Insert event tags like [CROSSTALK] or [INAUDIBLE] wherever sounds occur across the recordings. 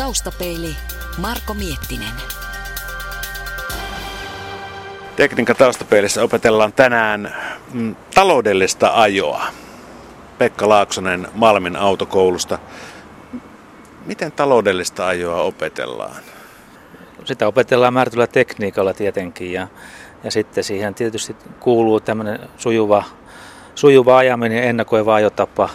Taustapeili Marko Miettinen. Tekniikan taustapeilissä opetellaan tänään mm, taloudellista ajoa. Pekka Laaksonen Malmin autokoulusta. Miten taloudellista ajoa opetellaan? Sitä opetellaan määrätyllä tekniikalla tietenkin ja, ja sitten siihen tietysti kuuluu tämmöinen sujuva, sujuva ajaminen, ennakoiva ajotapa.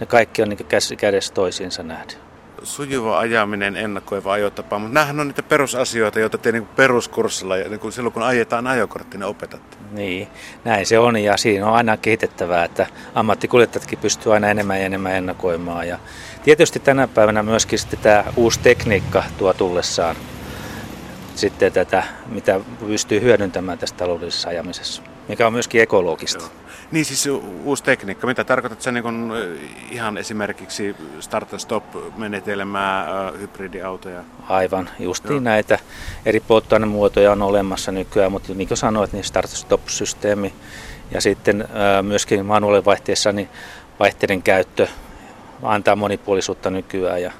Ne kaikki on niin käsi kädessä toisiinsa nähden sujuva ajaminen, ennakoiva ajotapa, mutta nämähän on niitä perusasioita, joita te niin peruskurssilla niin silloin kun ajetaan ajokortti, ne opetatte. Niin, näin se on ja siinä on aina kehitettävää, että ammattikuljettajatkin pystyy aina enemmän ja enemmän ennakoimaan. Ja tietysti tänä päivänä myöskin sitten tämä uusi tekniikka tuo tullessaan sitten tätä, mitä pystyy hyödyntämään tässä taloudellisessa ajamisessa, mikä on myöskin ekologista. Joo. Niin siis uusi tekniikka. Mitä tarkoitat sä niin ihan esimerkiksi start stop menetelmää, hybridiautoja? Aivan, justiin Joo. näitä eri polttoainemuotoja on olemassa nykyään, mutta niin kuin sanoit, niin start stop systeemi ja sitten myöskin manuaalivaihteessa niin vaihteiden käyttö antaa monipuolisuutta nykyään ja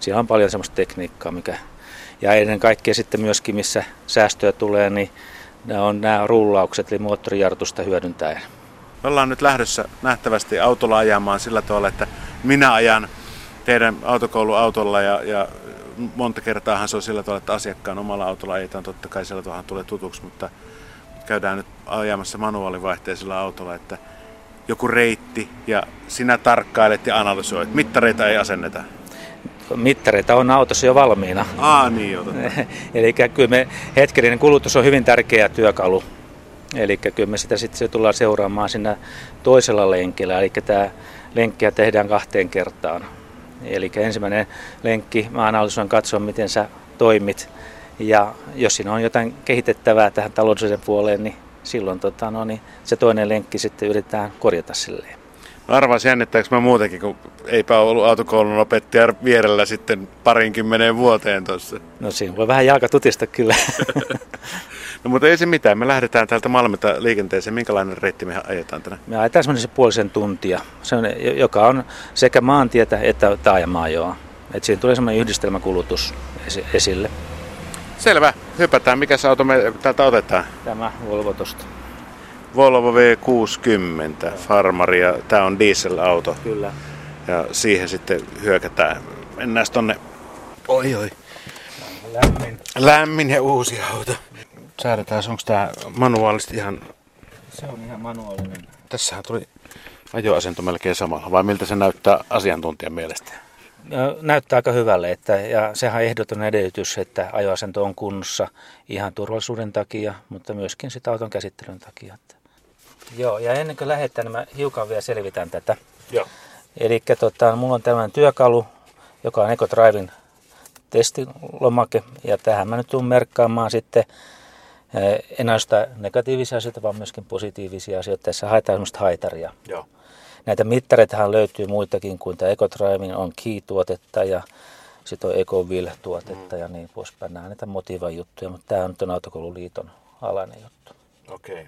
siellä on paljon semmoista tekniikkaa, mikä ja ennen kaikkea sitten myöskin, missä säästöjä tulee, niin nämä on nämä rullaukset, eli moottorijartusta hyödyntäen. Me ollaan nyt lähdössä nähtävästi autolla ajamaan sillä tavalla, että minä ajan teidän autokouluautolla ja, ja monta kertaahan se on sillä tavalla, että asiakkaan omalla autolla ajetaan, totta kai sillä tavalla tulee tutuksi, mutta käydään nyt ajamassa manuaalivaihteisella autolla, että joku reitti ja sinä tarkkailet ja analysoit. Mittareita ei asenneta. Mittareita on autossa jo valmiina. Aa, niin, [LAUGHS] Eli kyllä me hetkellinen kulutus on hyvin tärkeä työkalu Eli kyllä me sitä sitten se tullaan seuraamaan siinä toisella lenkillä, eli tämä lenkkiä tehdään kahteen kertaan. Eli ensimmäinen lenkki, mä analysoin katsoa, miten sä toimit. Ja jos siinä on jotain kehitettävää tähän taloudelliseen puoleen, niin silloin tota, no, niin se toinen lenkki sitten yritetään korjata silleen. Arvaisin jännittääkö mä muutenkin, kun eipä ollut autokoulun opettaja vierellä sitten parinkymmeneen vuoteen tuossa. No siinä voi vähän jalka tutista kyllä. [LAUGHS] No mutta ei se mitään. Me lähdetään täältä Malmilta liikenteeseen. Minkälainen reitti me ajetaan tänään? Me ajetaan semmoinen puolisen tuntia, se on, joka on sekä maantietä että taajamaajoa. Et siinä tulee semmoinen yhdistelmäkulutus esille. Selvä. Hypätään. Mikä auto me täältä otetaan? Tämä Volvo tosta. Volvo V60 Farmari ja tämä on dieselauto. Kyllä. Ja siihen sitten hyökätään. Mennään tonne. Oi oi. Lämmin. Lämmin ja uusi auto säädetään, onko tämä manuaalisesti ihan... Se on ihan manuaalinen. Tässähän tuli ajoasento melkein samalla, vai miltä se näyttää asiantuntijan mielestä? No, näyttää aika hyvälle, että, ja sehän on ehdoton edellytys, että ajoasento on kunnossa ihan turvallisuuden takia, mutta myöskin sitä auton käsittelyn takia. Että. Joo, ja ennen kuin lähdetään, niin mä hiukan vielä selvitän tätä. Joo. Eli tota, mulla on tämmöinen työkalu, joka on EcoDriven testilomake, ja tähän mä nyt tulen merkkaamaan sitten en ainoastaan negatiivisia asioita, vaan myöskin positiivisia asioita. Tässä haetaan sellaista haitaria. Joo. Näitä mittareitahan löytyy muitakin kuin tämä EcoDriving on Key-tuotetta ja sitten on EcoVille-tuotetta mm. ja niin poispäin. Nämä näitä motiivan juttuja, mutta tämä on nyt Autokoululiiton alainen juttu. Okei. Okay.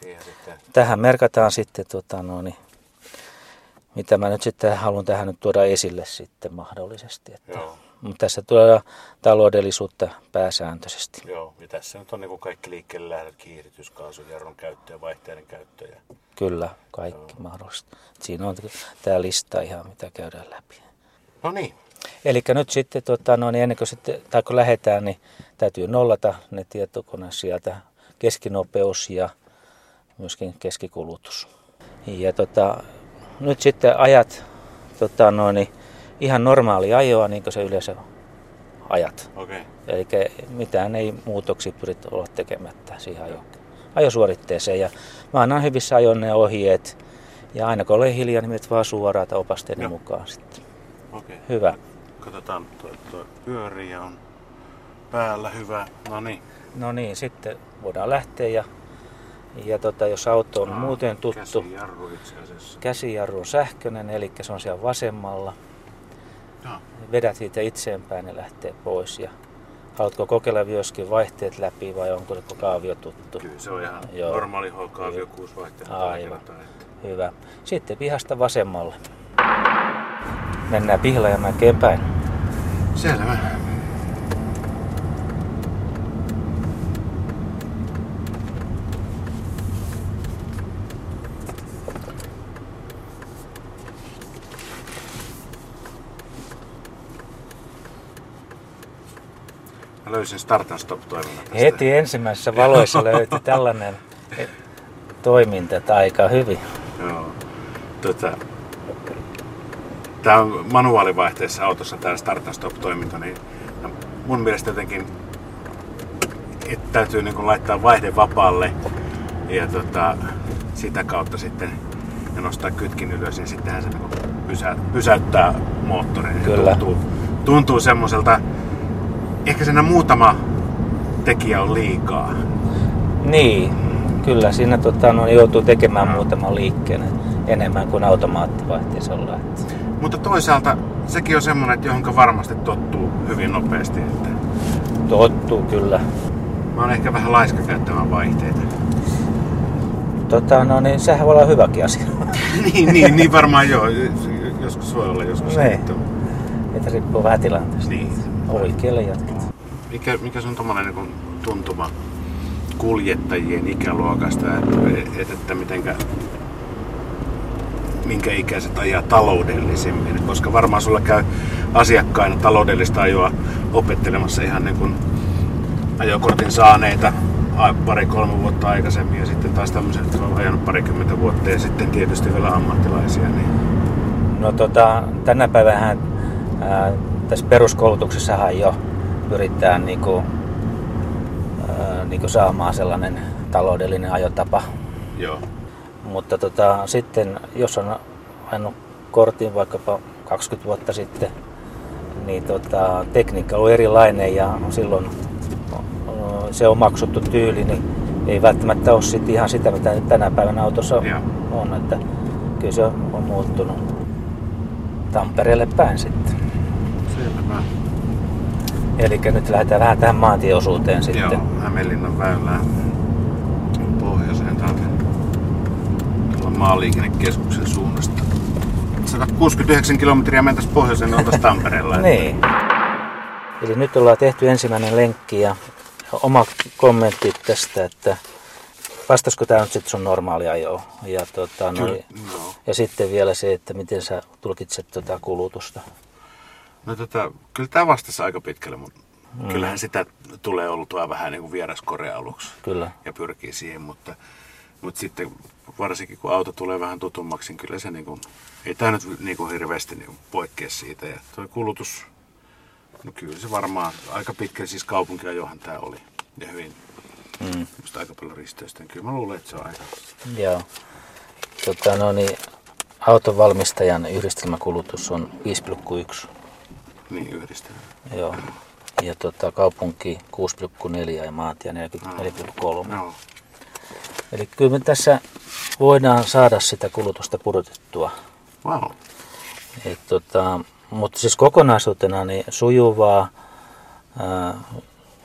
Sitten... Tähän merkataan sitten, tota, no, niin, mitä mä nyt sitten haluan tähän nyt tuoda esille sitten mahdollisesti. Että Joo. Mutta tässä tulee taloudellisuutta pääsääntöisesti. Joo, ja tässä nyt on niin kaikki liikkeelle lähdöt, kiihdytys, kaasujarrun käyttö ja vaihteiden käyttö. Ja... Kyllä, kaikki Joo. mahdollista. Siinä on tämä lista ihan, mitä käydään läpi. No niin. Eli nyt sitten, tota, no, niin ennen kuin, sitten, tai kun lähdetään, niin täytyy nollata ne tietokone sieltä, keskinopeus ja myöskin keskikulutus. Ja tota, nyt sitten ajat tota, no, niin, ihan normaali ajoa, niin kuin se yleensä ajat. Okay. Eli mitään ei muutoksia pyrit olla tekemättä siihen ajo, ajosuoritteeseen. Ja mä annan hyvissä ajoin ne ohjeet. Ja aina kun olen hiljaa, niin menet vaan suoraan opasteiden mukaan sitten. Okay. Hyvä. Katsotaan, tuo, tuo pyöriä on päällä hyvä. No niin. No niin, sitten voidaan lähteä ja, ja tota, jos auto on Aa, muuten tuttu. Käsijarru itse asiassa. Käsijarru on sähköinen, eli se on siellä vasemmalla. No. Vedät siitä itseenpäin ja lähtee pois. Ja haluatko kokeilla myöskin vaihteet läpi vai onko kaavio tuttu? Kyllä se on ihan Joo. normaali kaavio kuusi vaihteita. Aivan. Hyvä. Sitten pihasta vasemmalle. Mennään Pihlajamäkeen päin. Selvä. Löysin Start and Stop toiminnan. Heti ensimmäisessä valoissa löytyi tällainen toiminta, että aika hyvin. Joo. Tota, tämä manuaalivaihteessa autossa tämä Start and Stop-toiminto, niin mun mielestä jotenkin että täytyy niin kuin laittaa vaihde vapaalle ja tota, sitä kautta sitten ja nostaa kytkin ylös, niin sittenhän se niin pysä, pysäyttää moottorin. Kyllä. Tuntuu, tuntuu semmoiselta, ehkä siinä muutama tekijä on liikaa. Niin, kyllä siinä tota, no, joutuu tekemään muutaman liikkeen enemmän kuin automaattivaihteisella. Mutta toisaalta sekin on semmoinen, että johonka varmasti tottuu hyvin nopeasti. Että Tottuu kyllä. mä oon ehkä vähän laiska käyttämään vaihteita. Tota, no, niin sehän voi olla hyväkin asia. [LAUGHS] niin, niin, niin varmaan joo. Joskus voi olla, joskus Niin. ei. Että- Että riippuu vähän tilanteesta. Niin. Oikealle jatket. Mikä, mikä sun tommonen niin tuntuma kuljettajien ikäluokasta, että, että, että mitenkä, minkä ikäiset ajaa taloudellisemmin? Koska varmaan sulla käy asiakkaina taloudellista ajoa opettelemassa ihan niin kuin ajokortin saaneita pari-kolme vuotta aikaisemmin ja sitten taas tämmöiset, jotka on ajanut parikymmentä vuotta ja sitten tietysti vielä ammattilaisia. Niin... No tota, tänä päivänä tässä peruskoulutuksessahan jo pyritään niinku, ää, niinku saamaan sellainen taloudellinen ajotapa. Joo. Mutta tota, sitten jos on ajanut kortin vaikkapa 20 vuotta sitten, niin tota, tekniikka on erilainen ja silloin se omaksuttu tyyli niin ei välttämättä ole sit ihan sitä, mitä tänä päivänä autossa Joo. on. Että kyllä se on muuttunut Tampereelle päin sitten. Selvä. Eli nyt lähdetään vähän tähän maantieosuuteen sitten. Joo, Hämeenlinnan väylään pohjoiseen täältä tuolla maaliikennekeskuksen suunnasta. 169 kilometriä mentäis pohjoiseen, niin oltais Tampereella. [LAUGHS] Niin. Eli nyt ollaan tehty ensimmäinen lenkki ja oma kommentti tästä, että vastasko tämä nyt sitten sun normaali ajoa? Ja, tota, no, Kyllä, joo. ja sitten vielä se, että miten sä tulkitset tota kulutusta. No tota, kyllä tämä vastasi aika pitkälle, mutta mm. kyllähän sitä tulee oltua vähän niin kuin vieraskore aluksi. Kyllä. Ja pyrkii siihen, mutta, mutta sitten varsinkin kun auto tulee vähän tutummaksi, niin kyllä se niin kuin, ei tämä nyt niin kuin hirveästi niin kuin poikkea siitä. Ja tuo kulutus, no kyllä se varmaan aika pitkä, siis kaupunkiajohan tämä oli. Ja hyvin, Mm. aika paljon risteystä. niin Kyllä mä luulen, että se on aika. Joo. Tota, no niin, auton valmistajan yhdistelmäkulutus on 5,1. Niin yhdistelmä. Joo. Ja tota, kaupunki 6,4 ja maantie 44,3. Joo. Eli kyllä me tässä voidaan saada sitä kulutusta pudotettua. Wow. Et tota, mutta siis kokonaisuutena niin sujuvaa ää,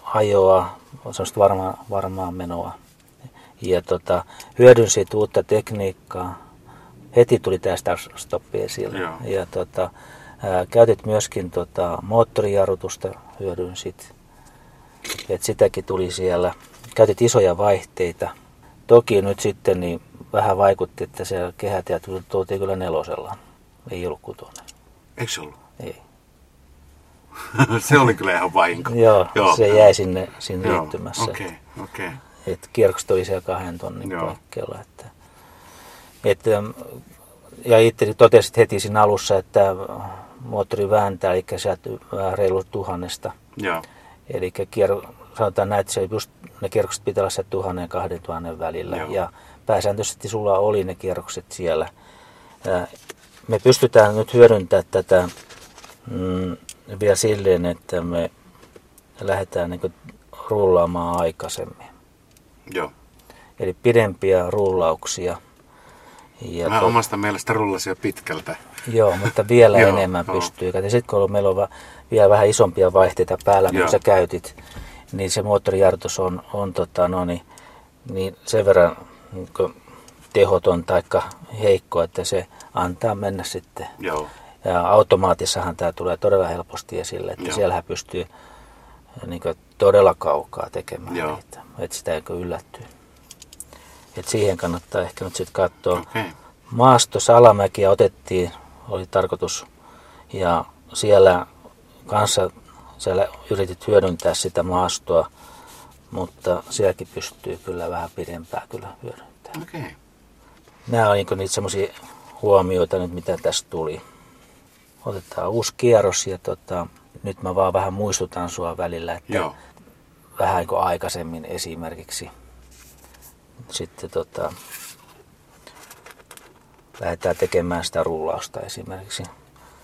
ajoa, on semmoista varmaa, varmaa menoa. Ja tota, hyödynsit uutta tekniikkaa. Heti tuli tästä stoppi esille. Joo. Ja tota, ää, käytit myöskin tota, moottorijarrutusta, hyödynsit. Et sitäkin tuli siellä. Käytit isoja vaihteita. Toki nyt sitten niin vähän vaikutti, että siellä kehät ja tultiin kyllä nelosella. Ei ollut kutonen. Eikö se ollut? Ei. [LAUGHS] se oli kyllä ihan vahinko. Joo, Joo, se jäi sinne, sinne Joo, liittymässä. Okei, okay, okei. Okay. Et kierrokset oli siellä kahden tonnin Joo. paikkeilla. Että, että, ja itse totesit heti siinä alussa, että moottori vääntää, eli vähän reilu tuhannesta. Joo. Eli kier, sanotaan näin, että se just, ne kierrokset pitää olla se tuhannen ja kahden tuhannen välillä. Joo. Ja pääsääntöisesti sulla oli ne kierrokset siellä. Me pystytään nyt hyödyntämään tätä mm, vielä silleen, että me lähdetään niin rullaamaan aikaisemmin. Joo. Eli pidempiä rullauksia. Ja Mä to- omasta mielestä rullasin jo pitkältä. Joo, mutta vielä [LAUGHS] Joo, enemmän joo. pystyy. Ja sitten kun meillä on va- vielä vähän isompia vaihteita päällä, kun sä käytit, niin se moottorijarrutus on, on tota, no niin, niin sen verran niin tehoton tai heikko, että se antaa mennä sitten Joo. Ja automaattissahan tämä tulee todella helposti esille, että Joo. siellähän pystyy niin todella kaukaa tekemään Joo. niitä, että sitä eikö yllättyy. Et siihen kannattaa ehkä nyt sitten katsoa. Okei. Maasto Salamäkiä otettiin, oli tarkoitus, ja siellä kanssa siellä yritit hyödyntää sitä maastoa, mutta sielläkin pystyy kyllä vähän pidempää kyllä hyödyntämään. Okei. Nämä on niin niitä semmoisia huomioita nyt, mitä tästä tuli. Otetaan uusi kierros ja tota, nyt mä vaan vähän muistutan sua välillä, että Joo. vähän niin aikaisemmin esimerkiksi. Sitten tota, lähdetään tekemään sitä rullausta esimerkiksi.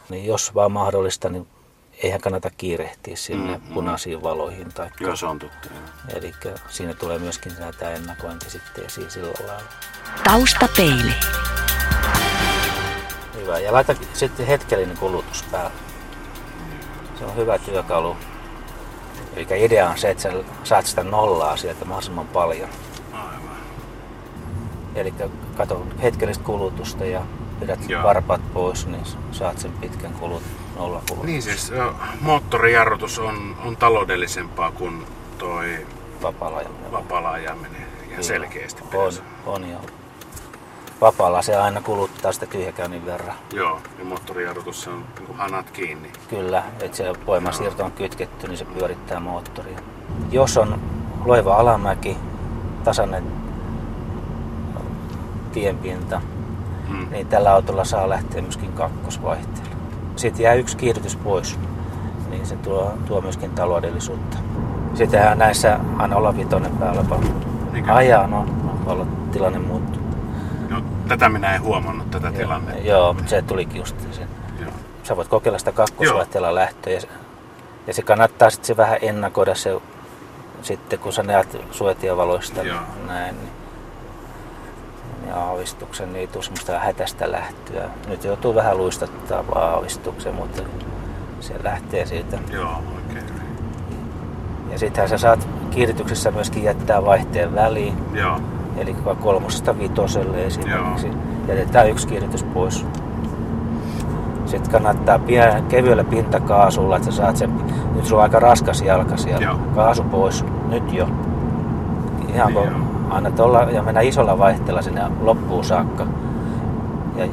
Niin jos vaan mahdollista, niin eihän kannata kiirehtiä sinne Mm, mm. punaisiin valoihin. Tai, Joo, se on totta. eli siinä tulee myöskin tämä ennakointi sitten esiin sillä lailla. Taustapeili. Hyvä. Ja laita sitten hetkellinen kulutus päälle. Se on hyvä työkalu. Eli idea on se, että sä saat sitä nollaa sieltä mahdollisimman paljon. Eli kato hetkellistä kulutusta ja pidät Joo. varpat pois, niin saat sen pitkän kulut, nolla kulut. Niin siis moottorijarrutus on, on taloudellisempaa kuin toi Vapaalla ja vapaalla ajaminen. Ihan selkeästi. On, on jo. Vapaalla se aina kuluttaa sitä tyhjäkäynnin verran. Joo, ja moottorijarrutus on niin kuin hanat kiinni. Kyllä, että se voimasiirto on kytketty, niin se pyörittää moottoria. Jos on loiva alamäki, tasainen tienpinta, Mm. niin tällä autolla saa lähteä myöskin kakkosvaihteella. Sitten jää yksi kiihdytys pois, niin se tuo, tuo myöskin taloudellisuutta. Sittenhän näissä aina olla vitonen päällä Niinkö? ajaa, no, no olla tilanne muuttuu. No, tätä minä en huomannut, tätä tilannetta. Joo, mutta se tulikin just sen. Joo. Sä voit kokeilla sitä kakkosvaihteella lähtöä ja, se- ja se kannattaa sitten se vähän ennakoida se, sitten kun sä näet suojatievaloista Joo. näin, niin, niin aavistuksen, niin ei semmoista hätäistä lähtöä. Nyt joutuu vähän luistattaa aavistuksen, mutta se lähtee siitä. Joo, oikein. Ja sittenhän sä saat kiihdytyksessä myöskin jättää vaihteen väliin, Joo, eli kolmosesta vitoselle esimerkiksi. Jätetään yksi kiihdytys pois. Sitten kannattaa pien, kevyellä pintakaasulla, että sä saat sen, nyt sulla on aika raskas jalka siellä. Joo. Kaasu pois, nyt jo. Ihan kun Joo. annat olla ja mennä isolla vaihteella sinne loppuun saakka. Ja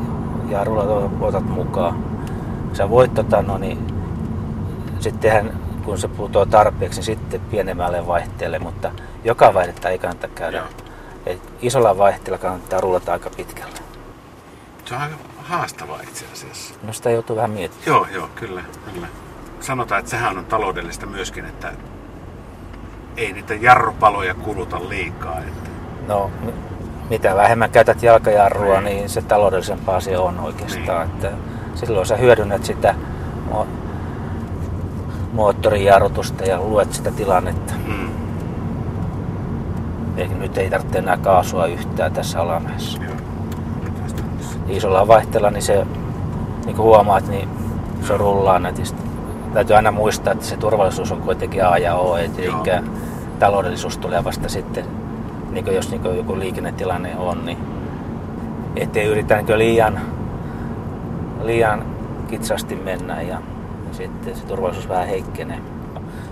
jarrulla otat mukaan. Sä voit tota, no niin, sittenhän kun se putoaa tarpeeksi, niin sitten pienemmälle vaihteelle, mutta joka vaihdetta ei kannata käydä. Joo. Et isolla vaihteella kannattaa rullata aika pitkälle. se on aika haastavaa itse asiassa. No sitä joutuu vähän miettimään. Joo, joo, kyllä, kyllä. Sanotaan, että sehän on taloudellista myöskin, että ei niitä jarrupaloja kuluta liikaa. Että, No, mi- mitä vähemmän käytät jalkajarrua, Niin. niin se taloudellisempaa se on oikeastaan. Niin. Että silloin sä hyödynnät sitä mo- moottorijarrutusta ja luet sitä tilannetta. mm, Eikä nyt ei tarvitse enää kaasua yhtään tässä alamäessä. Isolla vaihteella, niin se, niin kuin huomaat, niin se rullaa nätisti. Täytyy aina muistaa, että se turvallisuus on kuitenkin A ja O, eikä taloudellisuus tulee vasta sitten, niin kuin jos niin kuin joku liikennetilanne on, niin ettei yritä niin liian, liian kitsasti mennä ja sitten se turvallisuus vähän heikkenee.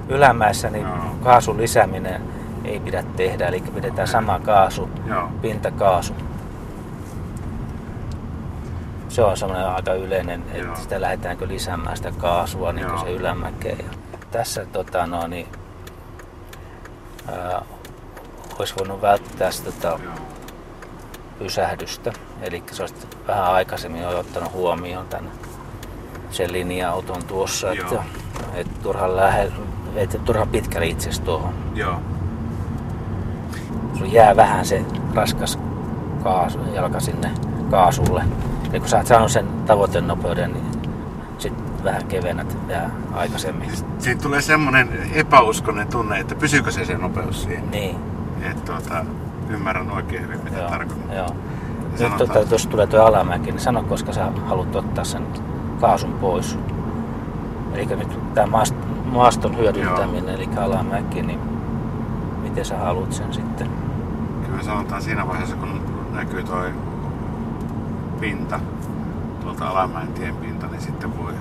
Ylämäessä niin kaasun lisääminen ei pidä tehdä, eli pidetään sama kaasu, Joo, pintakaasu. Se on semmoinen aika yleinen, että Joo. sitä lähdetäänkö lisäämään sitä kaasua niin se ylämäkeen. Ja tässä tota, no, niin, ää, olisi voinut välttää sitä tota, pysähdystä. Eli se olisi vähän aikaisemmin jo ottanut huomioon tämän sen linja-auton tuossa, että, Joo. että turhan, lähe, että turhan pitkälle itse tuohon. Joo, Sulla jää vähän se raskas kaasu, jalka sinne kaasulle. Ja kun sä oot saanut sen tavoitenopeuden, niin sitten vähän kevennät vähän aikaisemmin. Siitä tulee semmoinen epäuskonen tunne, että pysyykö se se nopeus siinä. Niin, Että tuota, ymmärrän oikein hyvin, mitä joo. tarkoittaa. joo. Nyt tota, jos tulee tuo alamäki, niin sano, koska sä haluat ottaa sen kaasun pois. Eli nyt tämä maaston hyödyntäminen, eli alamäki, niin miten sä haluat sen sitten? Kyllä sanotaan siinä vaiheessa, kun näkyy toi pinta tuolta Alamäen tienpinta, niin sitten voi.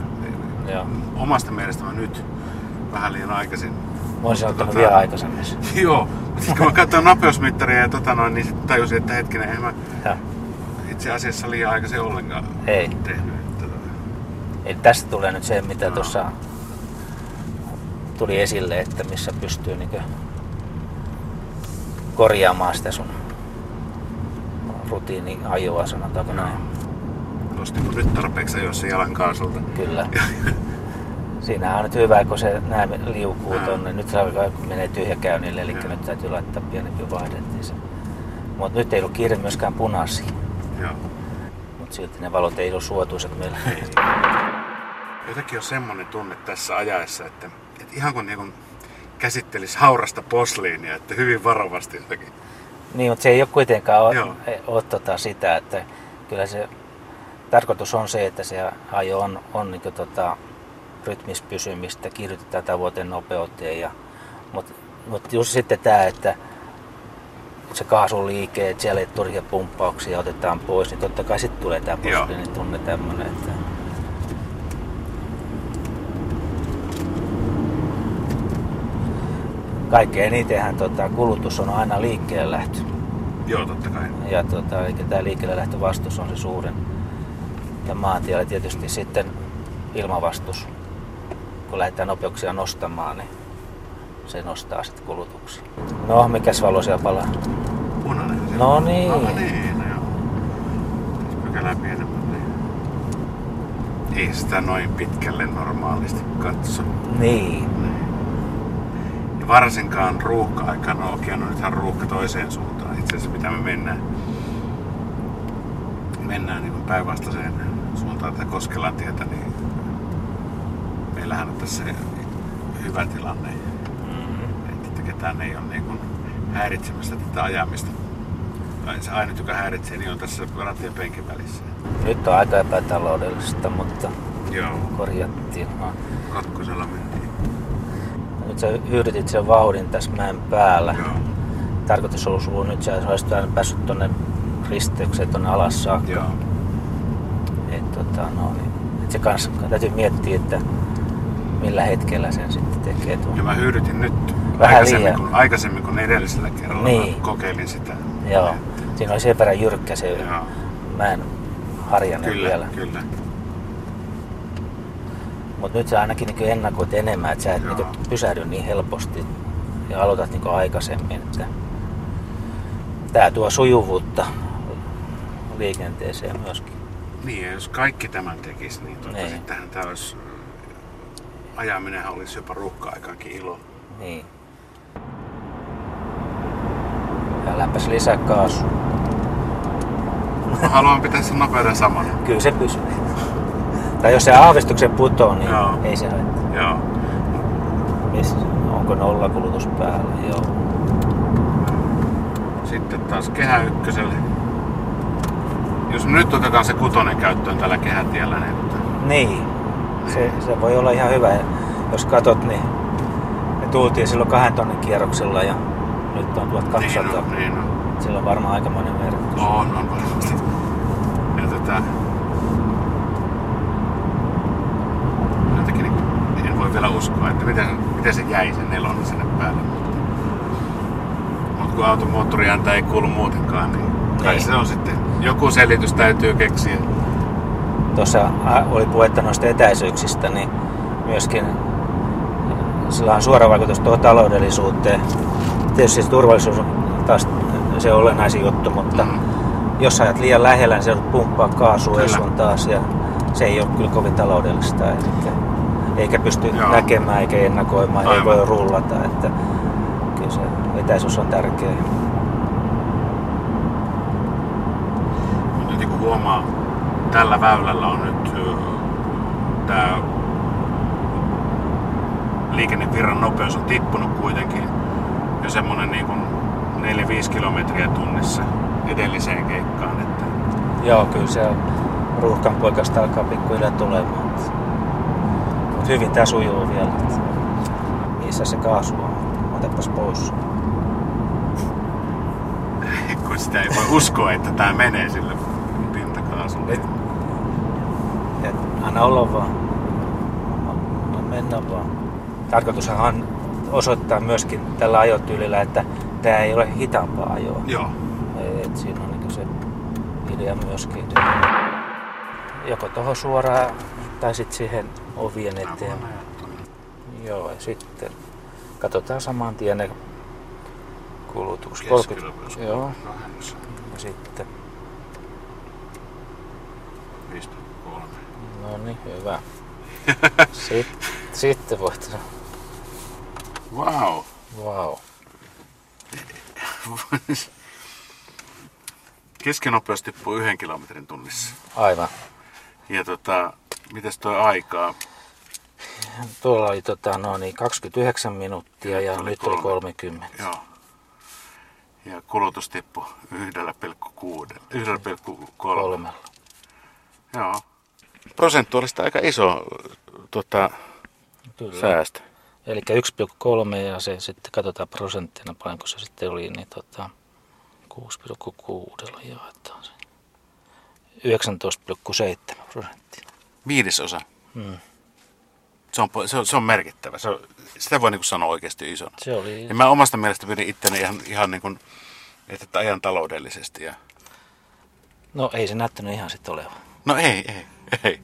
Joo. Omasta mielestä mä nyt vähän liian aikaisin. Mä olisin ottanut Tota- vielä aikaisemmin. [LAUGHS] Joo, sitten kun mä katsoin nopeusmittaria ja tota noin, niin sitten tajusin, että hetkinen, en mä Joo. itse asiassa liian aikaisin ollenkaan Ei. tehnyt. Tota, Eli tästä tulee nyt se, mitä tuossa tuli esille, että missä pystyy niin korjaamaan sitä sun rutiini ajoa, sanotaanko näin. Tuosta niin nyt tarpeeksi jos se jalan kaasulta. Kyllä. [LAUGHS] Siinä on nyt hyvä, kun se näin liukuu Ää. tonne. Nyt se alkaa, kun menee tyhjäkäynnille, eli nyt täytyy laittaa pienempi vaihde. Mutta nyt ei ollut kiire myöskään punaisia. Joo. Mutta silti ne valot ei ollut suotuisat meillä. Jotenkin on semmoinen tunne tässä ajaessa, että, että ihan kun niin käsittelisi haurasta posliinia, että hyvin varovasti jotenkin. Niin, mutta se ei ole kuitenkaan ole, ole tota sitä, että kyllä se tarkoitus on se, että se ajo on, on niin tota, rytmis pysymistä, kiihdytetään tavoitteen nopeuteen. Ja, mutta, mutta just sitten tämä, että se kaasun liike, että siellä ei turhia pumppauksia otetaan pois, niin totta kai sitten tulee tämä posliinin tunne tämmöinen, että kaikkein enitenhän tota, kulutus on aina liikkeelle lähtö. Joo, totta kai. Ja tota, eli tämä liikkeelle lähtövastus on se suurin. Ja maantiellä tietysti sitten ilmavastus. Kun lähdetään nopeuksia nostamaan, niin se nostaa sitten kulutuksia. No, mikäs valo siellä palaa? Punainen. No niin. No niin, no joo. Niin. Ei sitä noin pitkälle normaalisti katso. Niin. Varsinkaan ruuhka-aikana, no okei, no nythän ruuhka toiseen suuntaan. Itse asiassa mitä me mennään, mennään niin päinvastaiseen suuntaan tätä Koskelan tietä, niin meillähän on tässä hyvä tilanne. Että ketään ei ole niin kuin häiritsemässä tätä ajamista. Tai se ainut, joka häiritsee, niin on tässä ratien penkin välissä. Nyt on aika epätaloudellista, mutta Joo, korjattiin. Kakkosella mentiin. Nyt sä hyydytit sen vauhdin tässä mäen päällä. Joo, Tarkoitus olisi ollut nyt, sä olisit aina päässyt tonne risteykseen tonne alas saakka. joo. Et, tota, no, niin, et se kanssa täytyy miettiä, että millä hetkellä sen sitten tekee tuon. Ja mä hyydytin nyt Vähän aikaisemmin liian. kuin, aikaisemmin kuin edellisellä kerralla. Niin. Mä kokeilin sitä. Joo, siinä oli sen verran jyrkkä se mäen harjanne Kyllä, vielä. kyllä. Mutta nyt sä ainakin niin ennakoit enemmän, että sä et niin pysähdy niin helposti ja aloitat niin aikaisemmin. Että tää tuo sujuvuutta liikenteeseen myöskin. Niin, ja jos kaikki tämän tekisi, niin tota, Niin. sittenhän tämä olisi... Ajaminenhan olisi jopa ruuhka-aikaankin ilo. Niin. Ja lämpäs lisää kaasu. Mä haluan pitää sen nopeuden samana. Kyllä se pysyy. Tai jos se aavistuksen putoo, niin Joo. ei se haittaa. Joo. Miss, onko nollakulutus päällä? Joo. Sitten taas kehä ykköselle. Jos nyt otetaan se kutonen käyttöön tällä kehätiellä, niin Niin. Se, se voi olla ihan hyvä. Jos katot, niin me tultiin silloin kahden tonnin kierroksella ja nyt on 1200. niin on, niin on. Sillä on varmaan aikamoinen merkitys. On, on varmasti. Ja tota, jotenkin voi vielä uskoa, että miten, miten se jäi sen nelonen sinne päälle. Mutta kun automoottoriääntä ei kuulu muutenkaan, niin kai Niin. se on sitten. Joku selitys täytyy keksiä. Tuossa oli puhetta noista etäisyyksistä, niin myöskin sillä on suora vaikutus tuohon taloudellisuuteen. Tietysti se turvallisuus on taas se olennaisin juttu, mutta Mm. jos ajat liian lähellä, niin se joudut pumppaa kaasua Kyllä. esun taas ja se ei ole kyllä kovin taloudellista. Eli, eikä pysty Joo. näkemään eikä ennakoimaan, ei Aivan. voi rullata. Että kyllä se etäisyys on tärkeä. Mutta niin kuin huomaa, tällä väylällä on nyt tämä liikennevirran nopeus on tippunut kuitenkin jo semmonen niin kuin 4-5 kilometriä tunnissa edelliseen keikkaan. Että Joo, kyllä se ruuhkan poikasta alkaa pikkuhiljaa tulemaan. Hyvin tää sujuu vielä. Missä se kaasu on? Otapas pois. [LAUGHS] kun sitä ei voi uskoa, että tämä menee sille pintakaasulle. Et- Anna olla vaan. No mennä vaan. Tarkoitushan on osoittaa myöskin tällä ajotyylillä, että tämä ei ole hitaampaa ajoa. Joo. Et siinä on niin se idea myöskin. Joko tuohon suoraan tai sitten siihen ovien eteen. Joo, ja sitten katsotaan saman tien ne kulutus. 30, joo, ja sitten, 5,3. no niin, hyvä. [LAUGHS] Sitten, sitten voit, Wow. wow. Keskinopeus tippuu yhden kilometrin tunnissa. Aivan. Ja tota, mites toi aikaa? Tuolla oli tota, no niin, 29 minuuttia ja Oli nyt oli kolme. 30. Joo. Ja kulutus tippui 1,6. 1,3. Kolmella. Joo. Prosentuaalista aika iso tota, Kyllä. säästö. Eli 1,3 ja se sitten katsotaan prosenttina paljonko se sitten oli, niin tota 6,6 jaetaan se. 19,7 prosenttia. Viidesosa. Mm. Se on, se on, se on merkittävä. Se on, sitä voi niin sanoa oikeasti isona. Se oli, Ja mä omasta mielestä pidin itteni ihan, ihan niin kuin, että ajan taloudellisesti. Ja... no ei se näyttänyt ihan sitten olevan. No ei, ei, ei.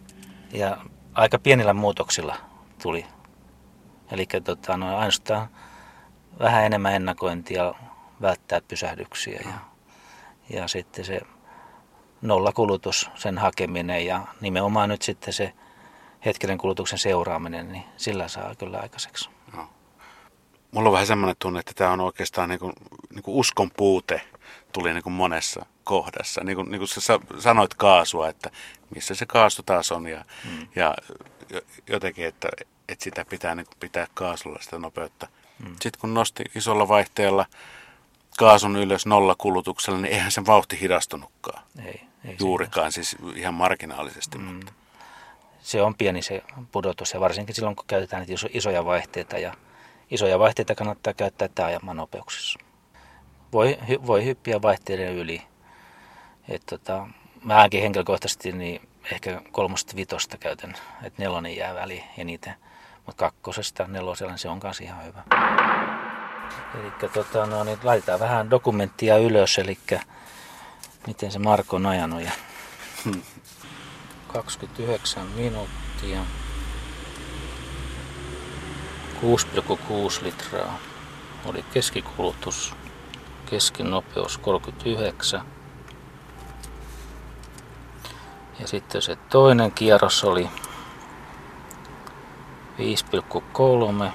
Ja aika pienillä muutoksilla tuli. Eli tota, no, ainoastaan vähän enemmän ennakointia, välttää pysähdyksiä ja, ja sitten se nollakulutus, sen hakeminen ja nimenomaan nyt sitten se hetkinen kulutuksen seuraaminen, niin sillä saa kyllä aikaiseksi. Mulla on vähän semmoinen tunne, että tämä on oikeastaan niin kuin, niin kuin uskon puute tuli niin kuin monessa kohdassa. Niin kuin, niin kuin sä sa- sanoit kaasua, että missä se kaasu taas on ja, mm. ja jo- jotenkin, että, että sitä pitää niin kuin pitää kaasulla sitä nopeutta. Mm. Sitten kun nosti isolla vaihteella kaasun ylös nollakulutuksella, niin eihän sen vauhti hidastunutkaan Ei, ei juurikaan, siis ihan marginaalisesti. Mm. Mutta. Se on pieni se pudotus ja varsinkin silloin, kun käytetään niitä iso- isoja vaihteita ja isoja vaihteita kannattaa käyttää taajama-nopeuksissa. Voi, hy, voi hyppiä vaihteiden yli. Et tota, mäkin henkilökohtaisesti niin ehkä kolmosta vitosta käytän, että nelonen jää väliin eniten. Mutta kakkosesta nelosella se on kanssa ihan hyvä. Eli tota, no, niin laitetaan vähän dokumenttia ylös, eli miten se Marko on ajanut. Ja 29 minuuttia. 6,6 litraa oli keskikulutus. Keskinopeus 39. Ja sitten se toinen kierros oli 5,3.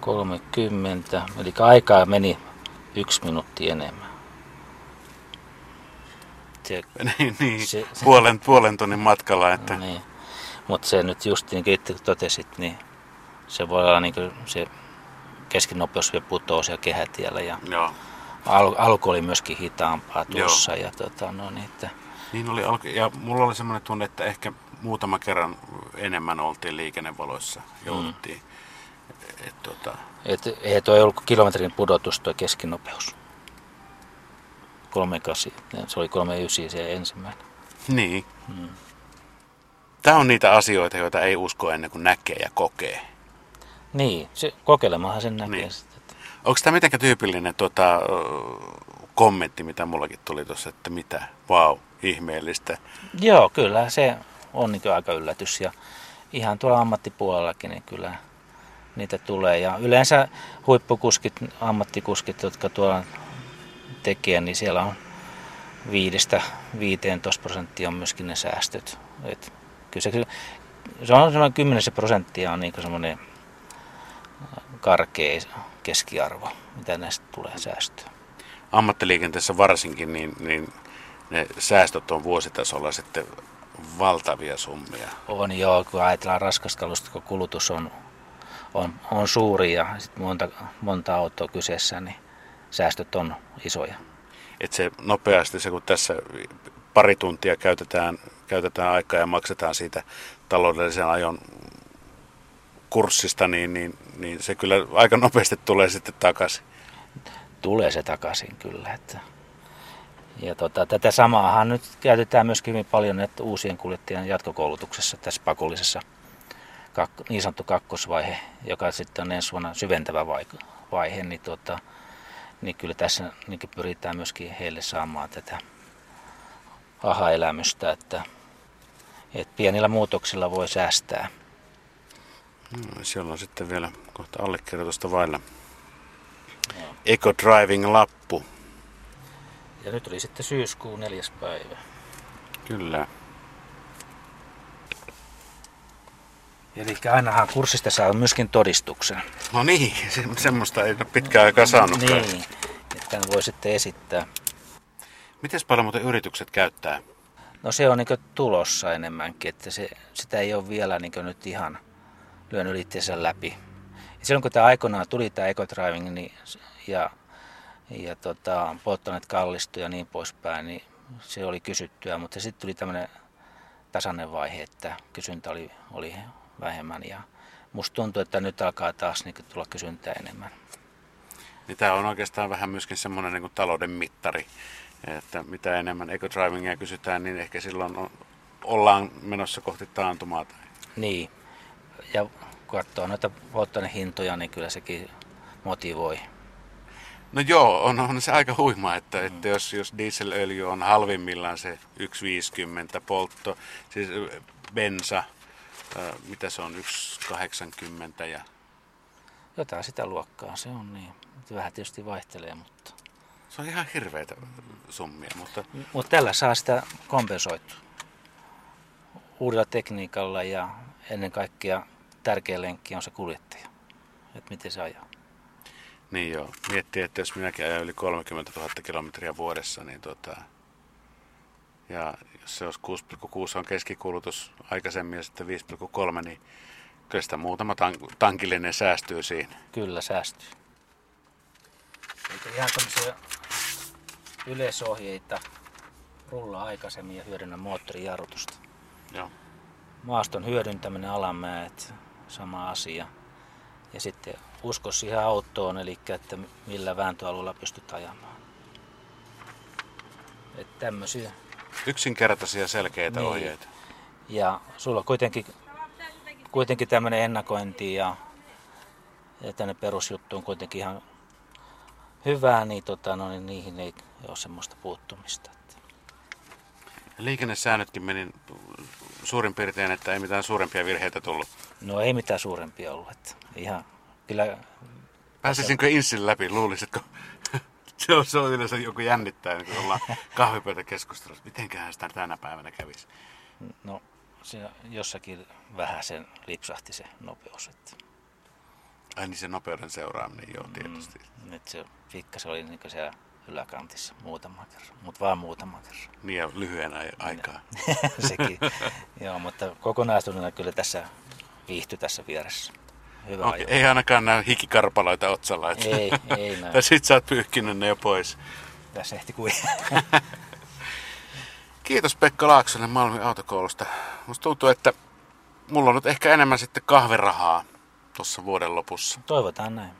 30. Eli aikaa meni yksi minuutti enemmän. Se [LAUGHS] niin, niin. Se- se- Puolen, puolen tunnin matkalla, että No niin. Mutta se nyt just niin kuin itse totesit, niin se voi olla niin kuin se keskinopeus vielä putoaa siellä kehätiellä ja joo. al- alku oli myöskin hitaampaa tuossa. Ja tota, no niin, että, Niin oli alku, ja mulla oli semmoinen tunne, että ehkä muutama kerran enemmän oltiin liikennevaloissa, jouduttiin. Mm. Et, tota, et, ei toi ollut kilometrin pudotus tuo keskinopeus. 38, se oli 39 se ensimmäinen. niin. Mm. Tämä on niitä asioita, joita ei usko ennen kuin näkee ja kokee. Niin, se, kokeilemahan sen näkee Niin. niin. sitten. Onko tämä mitenkään tyypillinen tota, ö, kommentti, mitä mullakin tuli tuossa, että mitä, vau, wow, ihmeellistä. Joo, kyllä se on niin aika yllätys ja ihan tuolla ammattipuolellakin niin kyllä niitä tulee. Ja yleensä huippukuskit, ammattikuskit, jotka tuolla tekee, niin siellä on 5-15 prosenttia on myöskin ne säästöt. Et kyllä se, se on semmoinen 10 prosenttia on niin semmoinen karkea keskiarvo, mitä näistä tulee säästöä. Ammattiliikenteessä varsinkin, niin, niin ne säästöt on vuositasolla sitten valtavia summia. On joo, kun ajatellaan raskaskalusta, kun kulutus on, on, on suuri ja sit monta, monta autoa kyseessä, niin säästöt on isoja. Että se nopeasti, se kun tässä pari tuntia käytetään, käytetään aikaa ja maksetaan siitä taloudellisen ajon kurssista, niin, niin, niin se kyllä aika nopeasti tulee sitten takaisin. Tulee se takaisin kyllä. Että. Ja tota, tätä samaahan nyt käytetään myöskin hyvin paljon että uusien kuljettajien jatkokoulutuksessa tässä pakollisessa niin sanottu kakkosvaihe, joka sitten on ensi vuonna syventävä vaihe, niin, tota, niin kyllä tässä niin pyritään myöskin heille saamaan tätä aha-elämystä, että, että pienillä muutoksilla voi säästää. No, siellä on sitten vielä kohta allekirjoitusta vailla. Eco Driving lappu. Ja nyt oli sitten syyskuun neljäs päivä. Kyllä. Eli ainahan kurssista saa myöskin todistuksen. No niin, [LAUGHS] se, semmoista ei ole pitkään aikaa saanut. Niin, että tämän voi sitten esittää. Miten paljon muuten yritykset käyttää? No se on niin tulossa enemmänkin, että se, sitä ei ole vielä niin nyt ihan lyönyt ylitteensä läpi. Ja silloin kun tämä aikoinaan tuli tämä ecodraiving niin, ja, ja tota, polttoaineet kallistui ja niin poispäin, niin se oli kysyttyä, mutta sitten tuli tämmöinen tasainen vaihe, että kysyntä oli, oli vähemmän ja musta tuntuu, että nyt alkaa taas niin tulla kysyntää enemmän. Niin tämä on oikeastaan vähän myöskin semmoinen niin talouden mittari, että mitä enemmän eco-drivingia kysytään, niin ehkä silloin on, ollaan menossa kohti taantumaa. Niin, ja kun katsoo noita polttoainehintoja, niin kyllä sekin motivoi. No joo, on, on se aika huima, että, että jos, jos dieselöljy on halvimmillaan se 1,50 poltto, siis bensa, mitä se on, 1,80 ja... Jotain sitä luokkaa se on niin. Vähän tietysti vaihtelee, mutta... Se on ihan hirveitä summia, mutta... Mutta tällä saa sitä kompensoitua. Uudella tekniikalla ja ennen kaikkea tärkeä lenkki on se kuljettaja. Että miten se ajaa. Niin joo. Miettii, että jos minäkin ajan yli 30 000 kilometriä vuodessa, niin tota, ja jos se olisi 6,6 on keskikulutus aikaisemmin ja sitten 5,3, niin kyllä sitä muutama tank- tankillinen säästyy siinä. Kyllä säästyy. Eikä ihan tämmöisiä yleisohjeita rullaa aikaisemmin ja hyödynnä moottorijarrutusta. Joo. Maaston hyödyntäminen alamäet, sama asia. Ja sitten usko siihen autoon, eli että millä vääntöalueella pystyt ajamaan. Että tämmöisiä Yksinkertaisia selkeitä niin. ohjeita. Ja sulla on kuitenkin, kuitenkin tämmöinen ennakointi ja, ja tänne perusjuttu on kuitenkin ihan hyvää, niin, tota, no, niin niihin ei ole semmoista puuttumista. Liikennesäännötkin meni suurin piirtein, että ei mitään suurempia virheitä tullut. No ei mitään suurempia ollut. Että ihan, kyllä... Pääsisinkö Inssin läpi, luulisitko? Se on, se on yleensä joku jännittää, niin kun ollaan kahvipöytäkeskustelussa. Mitenköhän sitä tänä päivänä kävisi? No, se jossakin vähän sen lipsahti se nopeus. Että... Ai niin se nopeuden seuraaminen, joo tietysti. Mm, nyt se pikkasen oli niin siellä yläkantissa muutama kerran, mutta vaan muutama kerran. Niin ja lyhyen aikaa. [LAUGHS] Sekin, joo, mutta kokonaisuudena kyllä tässä viihtyi tässä vieressä. Hyvä okay, ei ainakaan näy hikikarpaloita otsalla. Että... Ei, ei [LAUGHS] näy. Tai sit sä oot pyyhkinyt ne jo pois. Tässä ehti kuin. [LAUGHS] Kiitos Pekka Laaksonen Malmin autokoulusta. Musta tuntuu, että mulla on nyt ehkä enemmän sitten kahverahaa tuossa vuoden lopussa. Toivotaan näin.